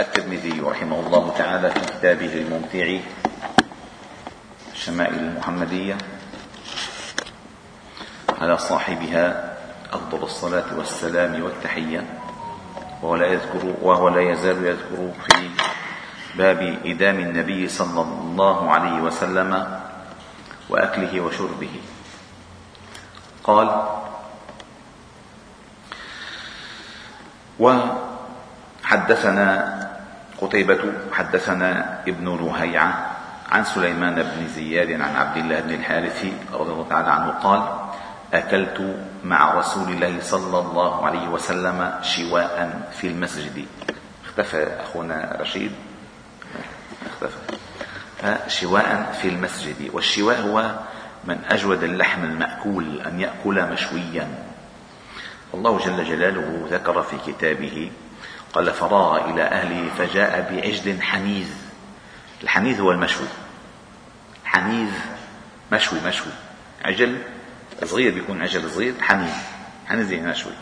الترمذي رحمه الله تعالى في كتابه الممتع الشمائل المحمدية على صاحبها أفضل الصلاة والسلام والتحية وهو لا يذكر وهو لا يزال يذكر في باب إدام النبي صلى الله عليه وسلم وأكله وشربه. قال وحدثنا قتيبة حدثنا ابن لهيعة عن سليمان بن زياد عن عبد الله بن الحارث رضي الله تعالى عنه قال أكلت مع رسول الله صلى الله عليه وسلم شواء في المسجد. اختفى أخونا رشيد. اختفى. شواء في المسجد والشواء هو من أجود اللحم المأكول أن يأكل مشويا. الله جل جلاله ذكر في كتابه قال فراغ إلى أهله فجاء بعجل حنيذ الحنيذ هو المشوي. حنيذ مشوي مشوي. عجل صغير بيكون عجل صغير حنيذ حنيذ يعني مشوي.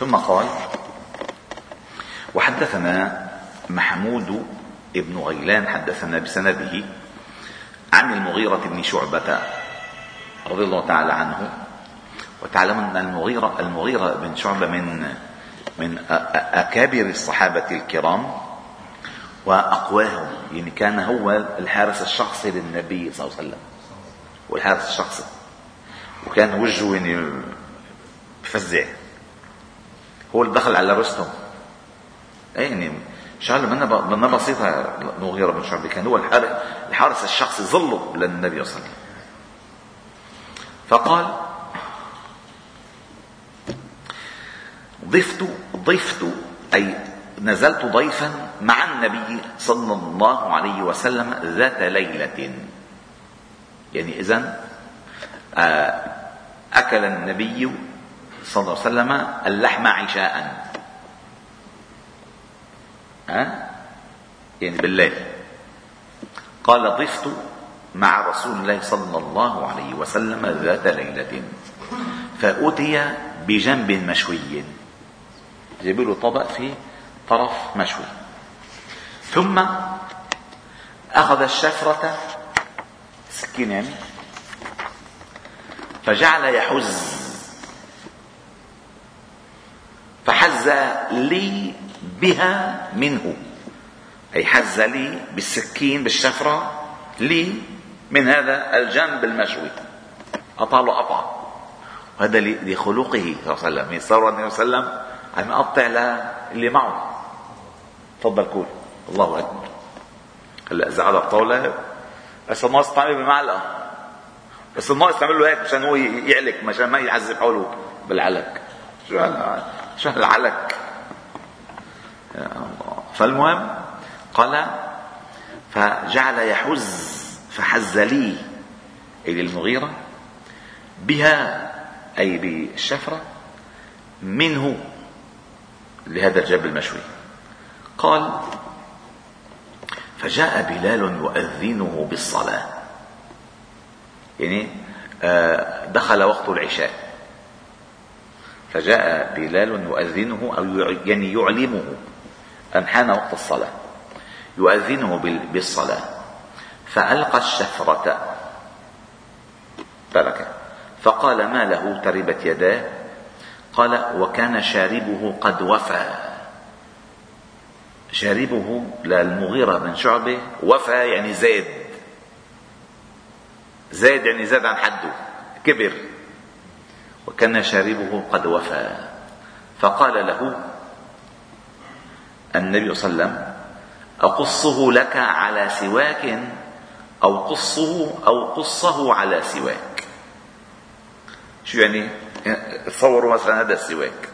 ثم قال وحدثنا محمود ابن غيلان حدثنا بسنده عن المغيرة بن شعبة رضي الله تعالى عنه. وتعلم أن المغيرة المغيرة بن شعبة من من أكابر الصحابة الكرام وأقواهم. يعني كان هو الحارس الشخصي للنبي صلى الله عليه وسلم. والحارس الشخصي. وكان وجهه يعني بفزع هو اللي دخل على رستم. يعني شغلة منا منا بسيطة. المغيرة بن شعبة كان هو الحارس الشخصي ظله للنبي صلى الله عليه وسلم. فقال ضفت ضفت أي نزلت ضيفا مع النبي صلى الله عليه وسلم ذات ليلة. يعني إذا آه، أكل النبي صلى الله عليه وسلم اللحم عشاء. ها؟ يعني بالليل. قال ضفت مع رسول الله صلى الله عليه وسلم ذات ليلة. فأتي بجنب مشوي. جيبوا له طبق فيه طرف مشوي. ثم أخذ الشفرة سكين يعني فجعل يحز. فحز لي بها منه. أي حز لي بالسكين بالشفرة لي من هذا الجنب المشوي. أطال قطع وهذا لخلقه صلى الله عليه وسلم. صلى الله عليه وسلم عم يقطع للي معه. تفضل كول الله أكبر. هلا إذا على الطاولة بس الناقص تعمل بمعلقة. بس الناقص تعمل له هيك مشان هو يعلك مشان ما يعذب حوله بالعلك. شو شو هالعلك؟ فالمهم قال فجعل يحز فحز لي أي للمغيرة بها أي بالشفرة منه لهذا الجبل المشوي. قال فجاء بلال يؤذنه بالصلاة. يعني آه، دخل وقت العشاء. فجاء بلال يؤذنه أو يعني يعلمه أن حان وقت الصلاة. يؤذنه بالصلاة. فألقى الشفرة. ترك. فقال ما له؟ تربت يداه. قال وكان شاربه قد وفى. شاربه للمغيرة بن شعبة وفى يعني زاد. زاد يعني زاد عن حده كبر. وكان شاربه قد وفى. فقال له النبي صلى الله عليه وسلم أقصه لك على سواك؟ أو قصه أو قصه على سواك. شو يعني؟ تصوروا مثلا هذا السواك.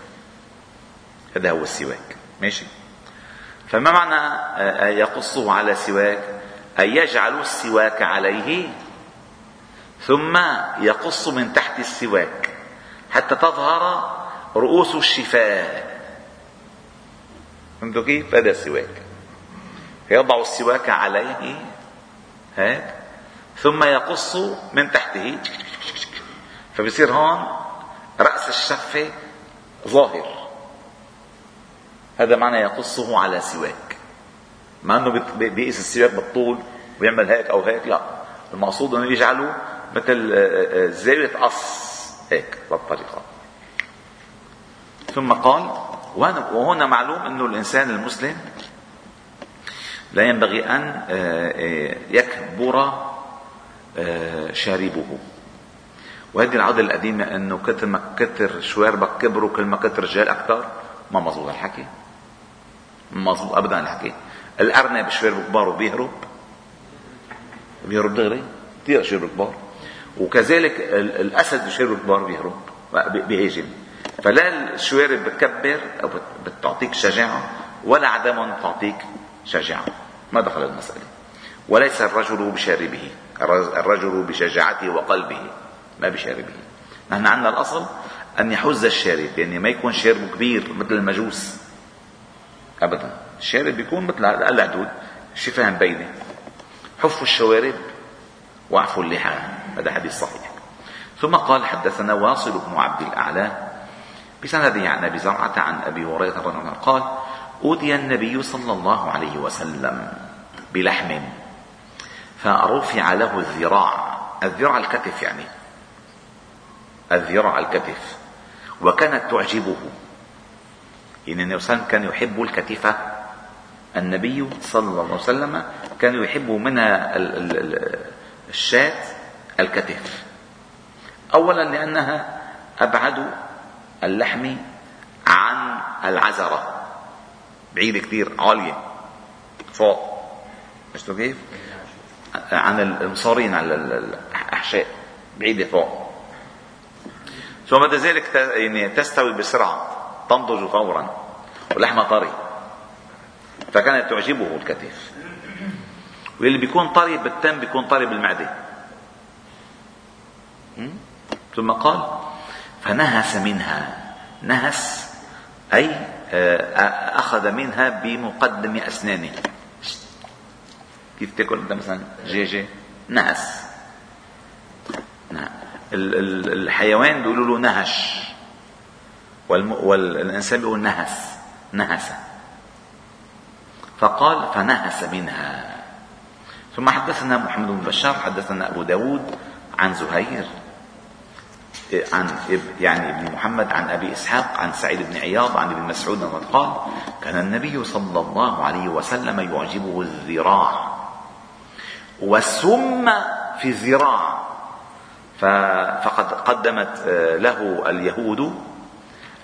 هذا هو السواك. ماشي؟ فما معنى يقصه على سواك؟ أن يجعل السواك عليه ثم يقص من تحت السواك حتى تظهر رؤوس الشفاه فهمتوا كيف؟ هذا السواك. فيضع السواك عليه هيك ثم يقص من تحته. فبصير هون رأس الشفة ظاهر. هذا معنى يقصه على سواك. ما أنه بيقيس السواك بالطول ويعمل هيك أو هيك لا. المقصود أنه يجعله مثل آه، آه، زاوية قص. هيك بالطريقة. ثم قال وهنا معلوم أنه الإنسان المسلم لا ينبغي أن آه، يكبر شاربه. وهذه العادة القديمة إنه كثر ما كثر شواربك كبروا كل ما كثر رجال أكثر ما مظبوط الحكي. ما مظبوط ابدا الحكي. الارنب شواربه كبار وبيهرب. بيهرب دغري؟ كثير شواربه كبار. وكذلك الأسد شواربه كبار بيهرب بيهاجم. فلا الشوارب بتكبر أو بتعطيك شجاعة ولا عدم تعطيك شجاعة. ما دخل المسألة. وليس الرجل بشاربه الرجل بشجاعته وقلبه. ما بشاربه نحن عندنا الأصل أن يحز الشارب يعني ما يكون شاربه كبير مثل المجوس. أبدا. الشارب بيكون مثل العدود شفاه بينة حفوا الشوارب واعفوا اللحى. هذا حديث صحيح. ثم قال حدثنا واصل بن عبد الأعلى بسنده عن أبي زرعة عن أبي هريرة رضي الله عنه قال أوتي النبي صلى الله عليه وسلم بلحم فرفع له الذراع. الذراع الكتف يعني. الذراع الكتف وكانت تعجبه. يعني النبي صلى الله عليه وسلم كان يحب الكتفة النبي صلى الله عليه وسلم كان يحب منها الشاة الكتف أولا لأنها أبعد اللحم عن العزرة بعيدة كثير عالية. فوق. شفتوا كيف؟ عن المصارين على الأحشاء. بعيدة فوق. ثم بعد ذلك يعني تستوي بسرعة تنضج فورا ولحمة طري. فكانت تعجبه الكتف واللي بيكون طري بالتم بيكون طري بالمعدة. ثم قال فنهس منها. نهس أي آه، أخذ منها بمقدم أسنانه. كيف تأكل أنت مثلا؟ دجاجه نهس. الحيوان بيقولوا له نهش والإنسان بيقول نهس نهس فقال فنهس منها. ثم حدثنا محمد بن بشار حدثنا أبو داود عن زهير عن يعني ابن محمد عن أبي إسحاق عن سعيد بن عياض عن ابن مسعود قال كان النبي صلى الله عليه وسلم يعجبه الذراع والسم في الذراع. فقد قدمت آه، له اليهود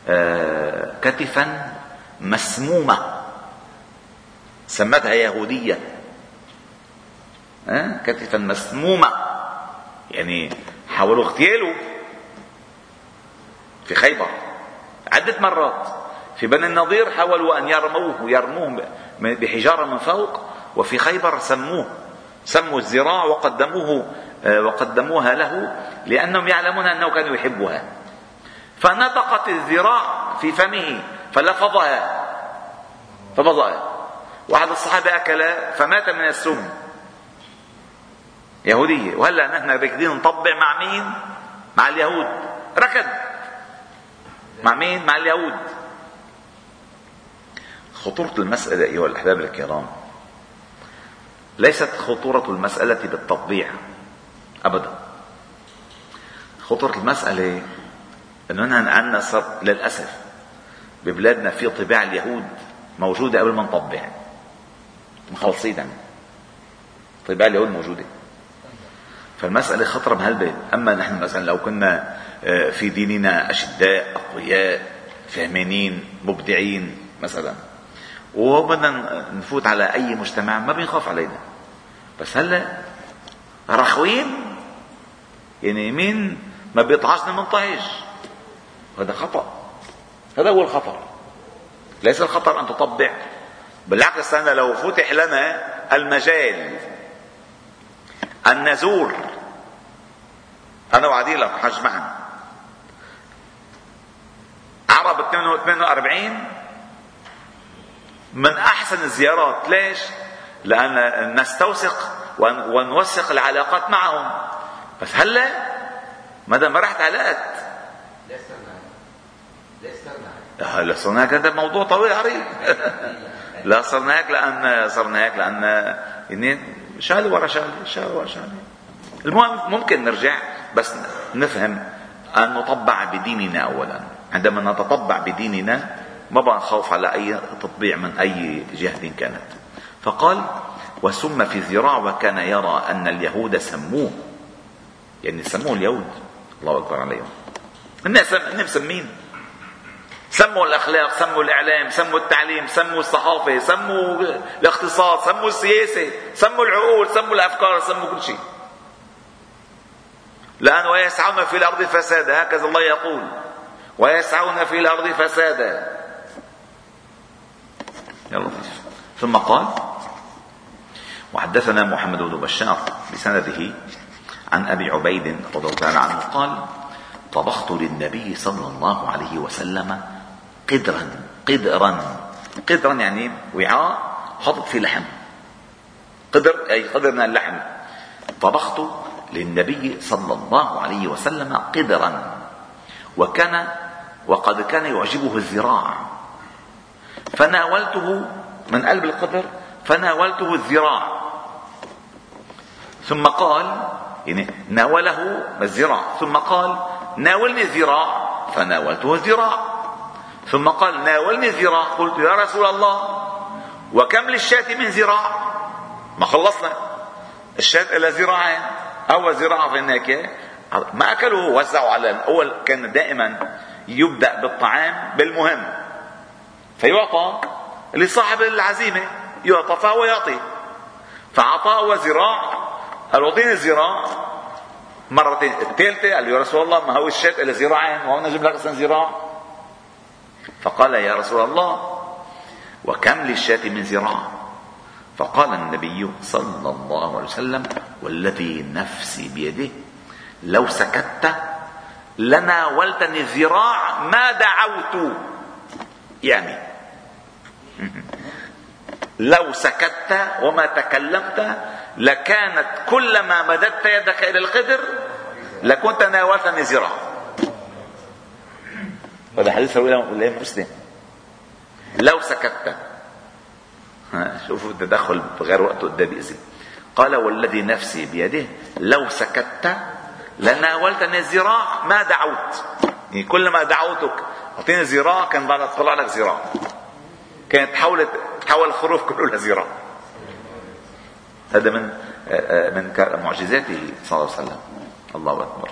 آه، كتفا مسمومة. سمتها يهودية. كتفا مسمومة. يعني حاولوا اغتياله في خيبر عدة مرات. في بني النضير حاولوا أن يرموه يرموه بحجارة من فوق وفي خيبر سموه سموا الذراع وقدموه آه، وقدموها له لأنهم يعلمون أنه كان يحبها. فنطقت الذراع في فمه فلفظها ففضها واحد الصحابة أكل فمات من السم. يهودية. وهلا نحن راكدين نطبع مع مين؟ مع اليهود. ركض. مع مين؟ مع اليهود. خطورة المسألة أيها الأحباب الكرام ليست خطورة المسألة بالتطبيع. أبدا. خطورة المسألة. أننا عندنا صار للأسف ببلادنا في طباع اليهود موجودة قبل ما نطبع. مخلصين طباع اليهود موجودة. فالمسألة خطرة بهالبيت أما نحن مثلا لو كنا آه، في ديننا أشداء أقوياء فهمانين مبدعين مثلا. وبدنا نفوت على أي مجتمع ما بينخاف علينا. بس هلأ رخوين يعني مين ما بيطعشنا منطعش هذا خطأ. هذا هو الخطر. ليس الخطر أن تطبع. بالعكس أنا لو فتح لنا المجال أن نزور. أنا وعديل حج معا عرب 48 من أحسن الزيارات. ليش؟ لأن نستوثق ونوثق العلاقات معهم. بس هلا ما دام ما رحت علاقات لا صرنا هيك. هذا موضوع طويل عريض. لا صرنا هيك لأن صرنا هيك لأن يعني شغله ورا شغله شغله ورا شغله المهم ممكن نرجع بس نفهم أن نطبع بديننا اولا. عندما نتطبع بديننا ما بقى نخاف على أي تطبيع من أي جهة كانت. فقال وسم في ذراع وكان يرى أن اليهود سموه. يعني سموه اليهود الله أكبر عليهم. الناس مسمين سموا الأخلاق سموا الإعلام سموا التعليم سموا الصحافة سموا الاقتصاد سموا السياسة سموا العقول سموا الأفكار سموا كل شيء. لأن ويسعون في الأرض فسادا هكذا الله يقول. ويسعون في الأرض فسادا. يا لطيف ثم قال وحدثنا محمد بن بشار بسنده عن أبي عبيد رضي الله تعالى عنه قال طبخت للنبي صلى الله عليه وسلم قدرا قدرا. قدرا يعني وعاء حطت فيه لحم. قدر أي قدر من اللحم. طبخت للنبي صلى الله عليه وسلم قدرا. وكان وقد كان يعجبه الذراع. فناولته من قلب القدر فناولته الذراع. ثم قال يعني ناوله الذراع ثم قال ناولني الذراع فناولته الذراع ثم قال ناولني الذراع قلت يا رسول الله وكم للشاة من ذراع ما خلصنا. الشاة إلى ذراعين أو ذراع في هناك ما أكلوا وزعوا على الأول كان دائما يبدأ بالطعام بالمهم. فيعطى لصاحب العزيمة يعطى فهو يعطي. فأعطاه وزراع قال اعطيني الزراع. مرتين الثالثة قال يا رسول الله ما هو الشاة إلى ذراعين وهو نجيب لك أصلا ذراع فقال يا رسول الله وكم للشاة من ذراع فقال النبي صلى الله عليه وسلم والذي نفسي بيده لو سكت لناولتني الذراع ما دعوت. يعني لو سكت وما تكلمت لكانت كلما مددت يدك إلى القدر لكنت ناولتني ذراع هذا حديث رواه الامام مسلم. لو سكت. شوفوا التدخل بغير وقت قدام بيأذي. قال والذي نفسي بيده لو سكت لناولتني الذراع ما دعوت. يعني كلما دعوتك أعطيني ذراع كان بعد طلع لك ذراع كانت تحول تحول الخروف كله لذراع هذا من من معجزاته صلى الله عليه وسلم. الله أكبر.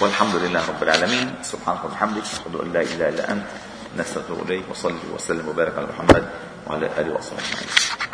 والحمد لله رب العالمين. سبحانك وبحمدك أشهد أن لا إله إلا أنت نستغفر اليك وصلي وسلم وبارك على محمد وعلى آله وصحبه أجمعين.